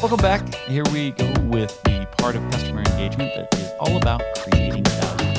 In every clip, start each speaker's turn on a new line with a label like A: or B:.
A: Welcome back. Here we go with the part of customer engagement that is all about creating value.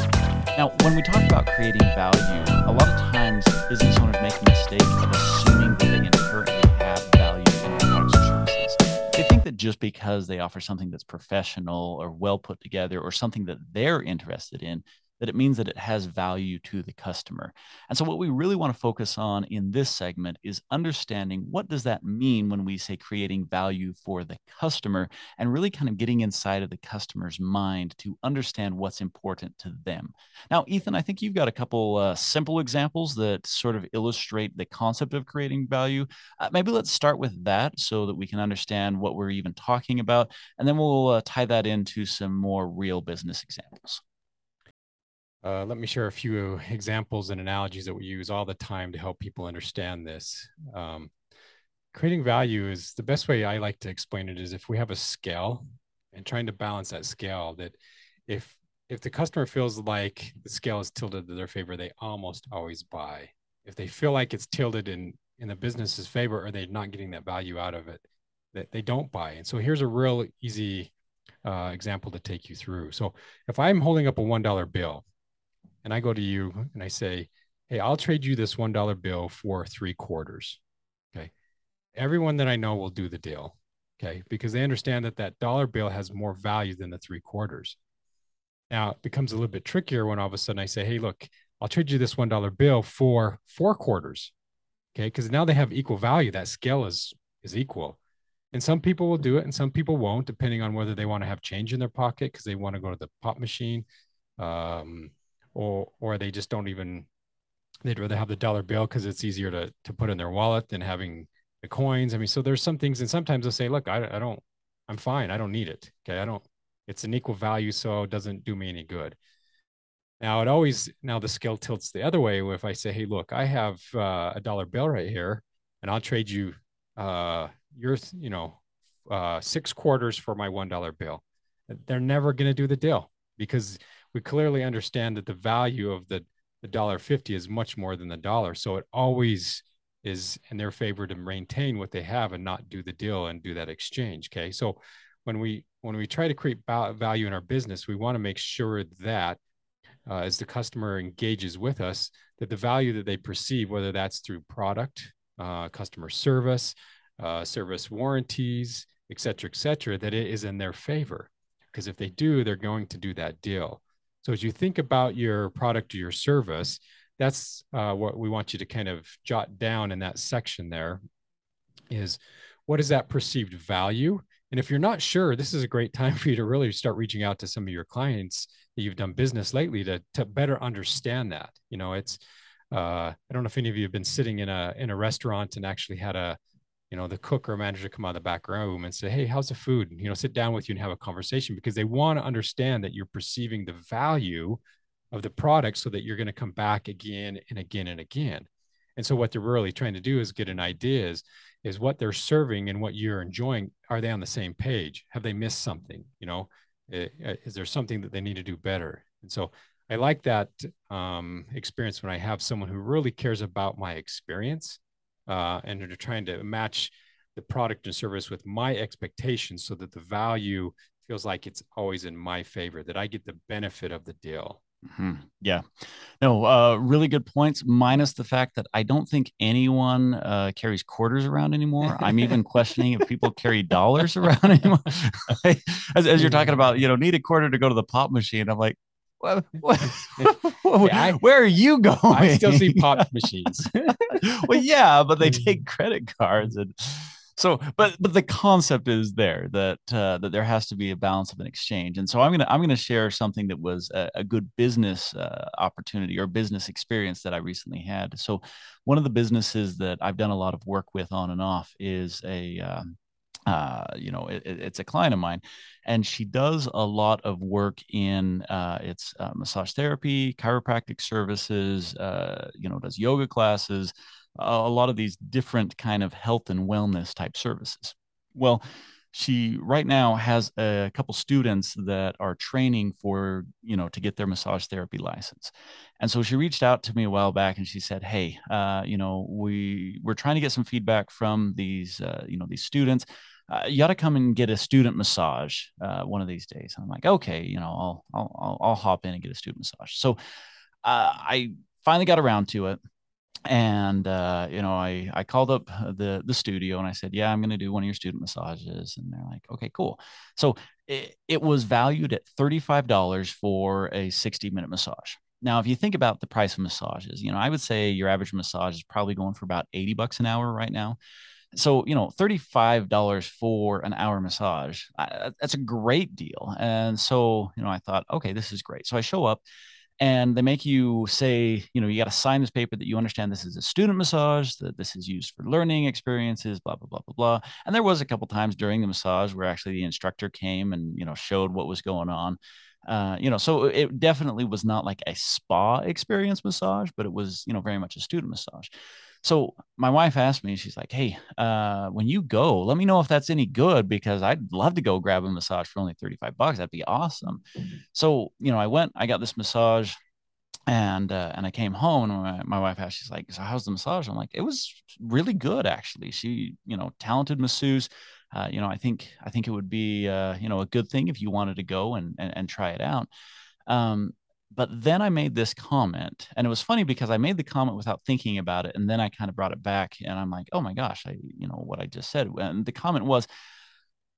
A: Now, when we talk about creating value, a lot of times business owners make the mistake of assuming that they inherently have value in their products or services. They think that just because they offer something that's professional or well put together or something that they're interested in, that it means that it has value to the customer. And so what we really want to focus on in this segment is understanding what does that mean when we say creating value for the customer and really kind of getting inside of the customer's mind to understand what's important to them. Now, Ethan, I think you've got a couple uh, simple examples that sort of illustrate the concept of creating value. Uh, maybe let's start with that so that we can understand what we're even talking about, and then we'll uh, tie that into some more real business examples.
B: Uh, let me share a few examples and analogies that we use all the time to help people understand this. Um, creating value is the best way I like to explain it is if we have a scale and trying to balance that scale that if if the customer feels like the scale is tilted to their favor, they almost always buy. If they feel like it's tilted in in the business's favor or they're not getting that value out of it, that they don't buy. And so here's a real easy uh, example to take you through. So if I'm holding up a one dollar bill and I go to you and I say, Hey, I'll trade you this $1 bill for three quarters. Okay. Everyone that I know will do the deal. Okay. Because they understand that that dollar bill has more value than the three quarters. Now it becomes a little bit trickier when all of a sudden I say, Hey, look, I'll trade you this $1 bill for four quarters. Okay. Because now they have equal value. That scale is, is equal. And some people will do it and some people won't, depending on whether they want to have change in their pocket because they want to go to the pop machine. Um, or they just don't even they'd rather have the dollar bill because it's easier to to put in their wallet than having the coins. I mean, so there's some things, and sometimes they'll say, "Look, I, I don't, I'm fine. I don't need it. Okay, I don't. It's an equal value, so it doesn't do me any good." Now it always now the scale tilts the other way. If I say, "Hey, look, I have uh, a dollar bill right here, and I'll trade you uh, your, you know, uh, six quarters for my one dollar bill," they're never going to do the deal because we clearly understand that the value of the the dollar fifty is much more than the dollar. So it always is in their favor to maintain what they have and not do the deal and do that exchange. Okay, so when we when we try to create value in our business, we want to make sure that uh, as the customer engages with us, that the value that they perceive, whether that's through product, uh, customer service, uh, service warranties, et cetera, et cetera, that it is in their favor. Because if they do, they're going to do that deal. So as you think about your product or your service, that's uh, what we want you to kind of jot down in that section there is what is that perceived value? And if you're not sure, this is a great time for you to really start reaching out to some of your clients that you've done business lately to, to better understand that. You know, it's, uh, I don't know if any of you have been sitting in a, in a restaurant and actually had a, you know, the cook or manager come out of the back room and say, Hey, how's the food? And, you know, sit down with you and have a conversation because they want to understand that you're perceiving the value of the product so that you're going to come back again and again and again. And so what they're really trying to do is get an idea is, is what they're serving and what you're enjoying. Are they on the same page? Have they missed something? You know, is there something that they need to do better? And so I like that um, experience when I have someone who really cares about my experience uh, and they're trying to match the product and service with my expectations so that the value feels like it's always in my favor that i get the benefit of the deal.
A: Mm-hmm. yeah. No uh, really good points minus the fact that i don't think anyone uh, carries quarters around anymore. I'm even questioning if people carry dollars around anymore. As, as you're talking about you know need a quarter to go to the pop machine i'm like what, what, yeah, I, where are you going? I
B: still see pop machines.
A: well, yeah, but they take credit cards and so but but the concept is there that uh, that there has to be a balance of an exchange and so i'm gonna i'm gonna share something that was a, a good business uh, opportunity or business experience that i recently had so one of the businesses that i've done a lot of work with on and off is a um, uh, you know, it, it's a client of mine, and she does a lot of work in uh, it's uh, massage therapy, chiropractic services. Uh, you know, does yoga classes, a lot of these different kind of health and wellness type services. Well, she right now has a couple students that are training for you know to get their massage therapy license and so she reached out to me a while back and she said hey uh, you know we we're trying to get some feedback from these uh, you know these students uh, you got to come and get a student massage uh, one of these days. and I'm like, okay, you know, I'll, I'll, I'll, I'll hop in and get a student massage. So uh, I finally got around to it. And, uh, you know, I, I called up the, the studio and I said, yeah, I'm going to do one of your student massages. And they're like, okay, cool. So it, it was valued at $35 for a 60 minute massage. Now, if you think about the price of massages, you know, I would say your average massage is probably going for about 80 bucks an hour right now so you know $35 for an hour massage I, that's a great deal and so you know i thought okay this is great so i show up and they make you say you know you got to sign this paper that you understand this is a student massage that this is used for learning experiences blah blah blah blah blah and there was a couple times during the massage where actually the instructor came and you know showed what was going on uh, you know, so it definitely was not like a spa experience massage, but it was, you know, very much a student massage. So my wife asked me, she's like, Hey, uh, when you go, let me know if that's any good because I'd love to go grab a massage for only 35 bucks. That'd be awesome. Mm-hmm. So, you know, I went, I got this massage and uh, and I came home and my, my wife asked, she's like, so how's the massage? I'm like, it was really good actually. She, you know, talented masseuse. Uh, you know, I think I think it would be uh, you know a good thing if you wanted to go and and, and try it out. Um, but then I made this comment, and it was funny because I made the comment without thinking about it, and then I kind of brought it back, and I'm like, oh my gosh, I you know what I just said, and the comment was.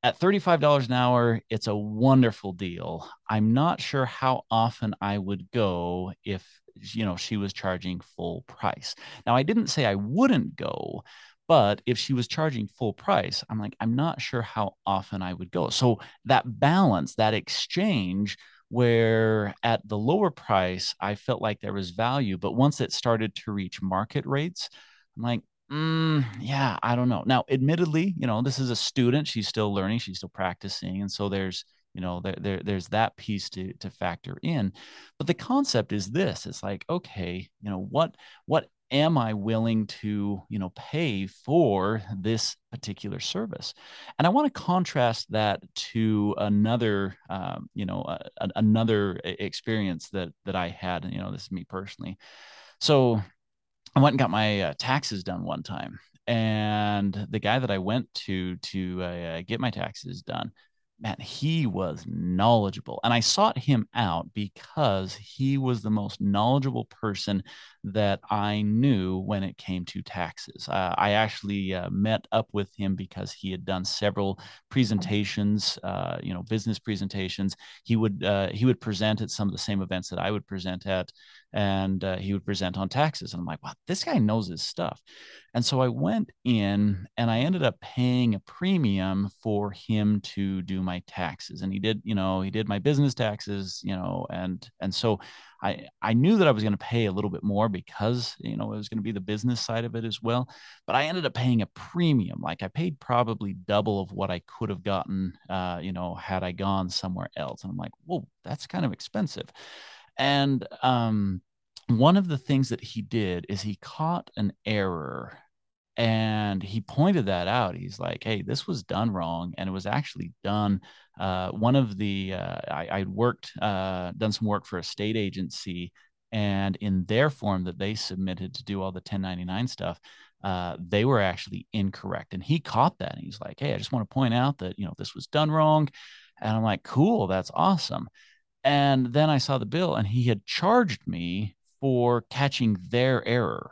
A: At $35 an hour, it's a wonderful deal. I'm not sure how often I would go if you know she was charging full price. Now I didn't say I wouldn't go, but if she was charging full price, I'm like, I'm not sure how often I would go. So that balance, that exchange where at the lower price i felt like there was value but once it started to reach market rates i'm like mm, yeah i don't know. Now admittedly you know this is a student she's still learning she's still practicing and so there's you know there, there there's that piece to to factor in. But the concept is this it's like okay you know what what am I willing to, you know, pay for this particular service? And I want to contrast that to another, um, you know, another experience that that I had. And you know, this is me personally. So I went and got my uh, taxes done one time, and the guy that I went to to uh, get my taxes done man, he was knowledgeable. And I sought him out because he was the most knowledgeable person that I knew when it came to taxes. Uh, I actually uh, met up with him because he had done several presentations, uh, you know, business presentations. He would uh, he would present at some of the same events that I would present at, and uh, he would present on taxes. And I'm like, wow, this guy knows his stuff. And so I went in and I ended up paying a premium for him to do my taxes. And he did, you know, he did my business taxes, you know, and and so I I knew that I was going to pay a little bit more because, you know, it was going to be the business side of it as well. But I ended up paying a premium. Like I paid probably double of what I could have gotten, uh, you know, had I gone somewhere else. And I'm like, whoa, that's kind of expensive. And um one of the things that he did is he caught an error and he pointed that out he's like hey this was done wrong and it was actually done uh, one of the uh, I, I worked uh, done some work for a state agency and in their form that they submitted to do all the 1099 stuff uh, they were actually incorrect. And he caught that and he's like hey i just want to point out that you know this was done wrong. And i'm like cool that's awesome. And then i saw the bill and he had charged me for catching their error.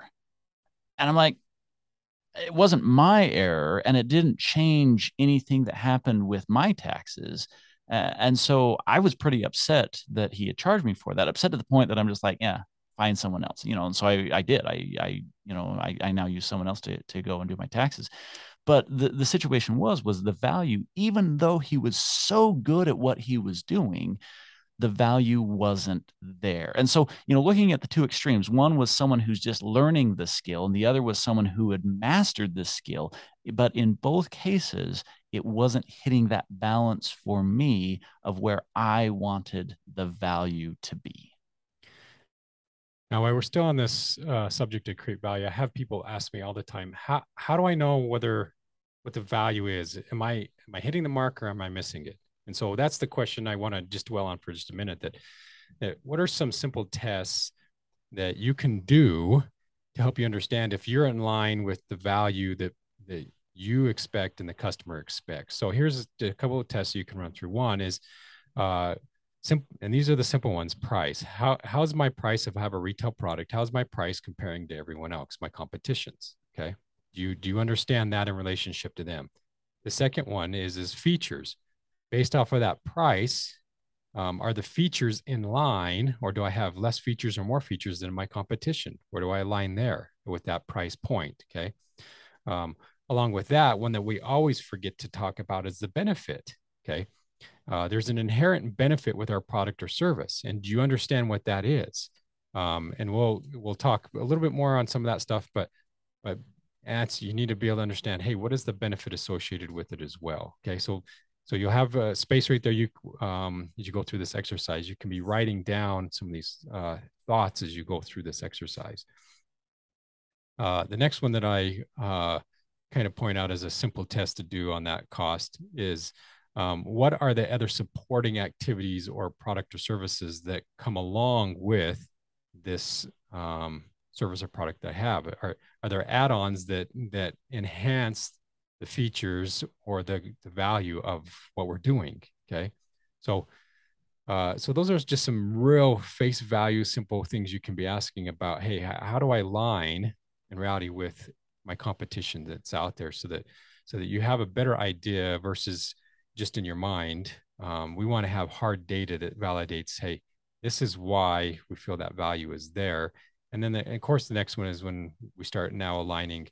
A: And i'm like it wasn't my error and it didn't change anything that happened with my taxes. And so I was pretty upset that he had charged me for that, upset to the point that I'm just like, yeah, find someone else, you know. And so I, I did. I, I, you know, I, I now use someone else to, to go and do my taxes. But the, the situation was, was the value, even though he was so good at what he was doing, the value wasn't there. And so, you know, looking at the two extremes, one was someone who's just learning the skill, and the other was someone who had mastered the skill. But in both cases, it wasn't hitting that balance for me of where I wanted the value to be.
B: Now, while we're still on this uh, subject of create value, I have people ask me all the time, how, how do I know whether what the value is? Am I am I hitting the mark or am I missing it? And so that's the question I want to just dwell on for just a minute. That, that what are some simple tests that you can do to help you understand if you're in line with the value that, that you expect and the customer expects. So here's a couple of tests you can run through. One is uh, simple, and these are the simple ones. Price. How how's my price if I have a retail product? How's my price comparing to everyone else, my competitions? Okay. Do you do you understand that in relationship to them? The second one is is features. Based off of that price, um, are the features in line, or do I have less features or more features than my competition? Where do I align there with that price point? Okay. Um, along with that, one that we always forget to talk about is the benefit. Okay. Uh, there's an inherent benefit with our product or service, and do you understand what that is? Um, and we'll we'll talk a little bit more on some of that stuff, but but that's you need to be able to understand. Hey, what is the benefit associated with it as well? Okay, so so you'll have a space right there. You um, as you go through this exercise, you can be writing down some of these uh, thoughts as you go through this exercise. Uh, the next one that I uh, kind of point out as a simple test to do on that cost is um, what are the other supporting activities or product or services that come along with this um, service or product I have? Are, are there add-ons that that enhance the features or the, the value of what we're doing? Okay, so uh, so those are just some real face value, simple things you can be asking about. Hey, how do I align in reality with my competition that's out there, so that so that you have a better idea versus just in your mind. Um, we want to have hard data that validates, hey, this is why we feel that value is there. And then, the, of course, the next one is when we start now aligning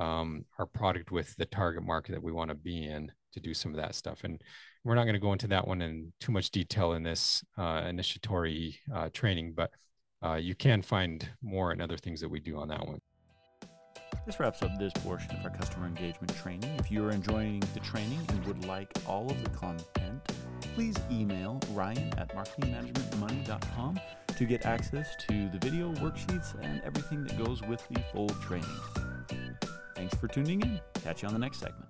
B: um, our product with the target market that we want to be in to do some of that stuff. And we're not going to go into that one in too much detail in this uh, initiatory uh, training, but uh, you can find more and other things that we do on that one.
A: This wraps up this portion of our customer engagement training. If you are enjoying the training and would like all of the content, please email ryan at marketingmanagementmoney.com to get access to the video, worksheets, and everything that goes with the full training. Thanks for tuning in. Catch you on the next segment.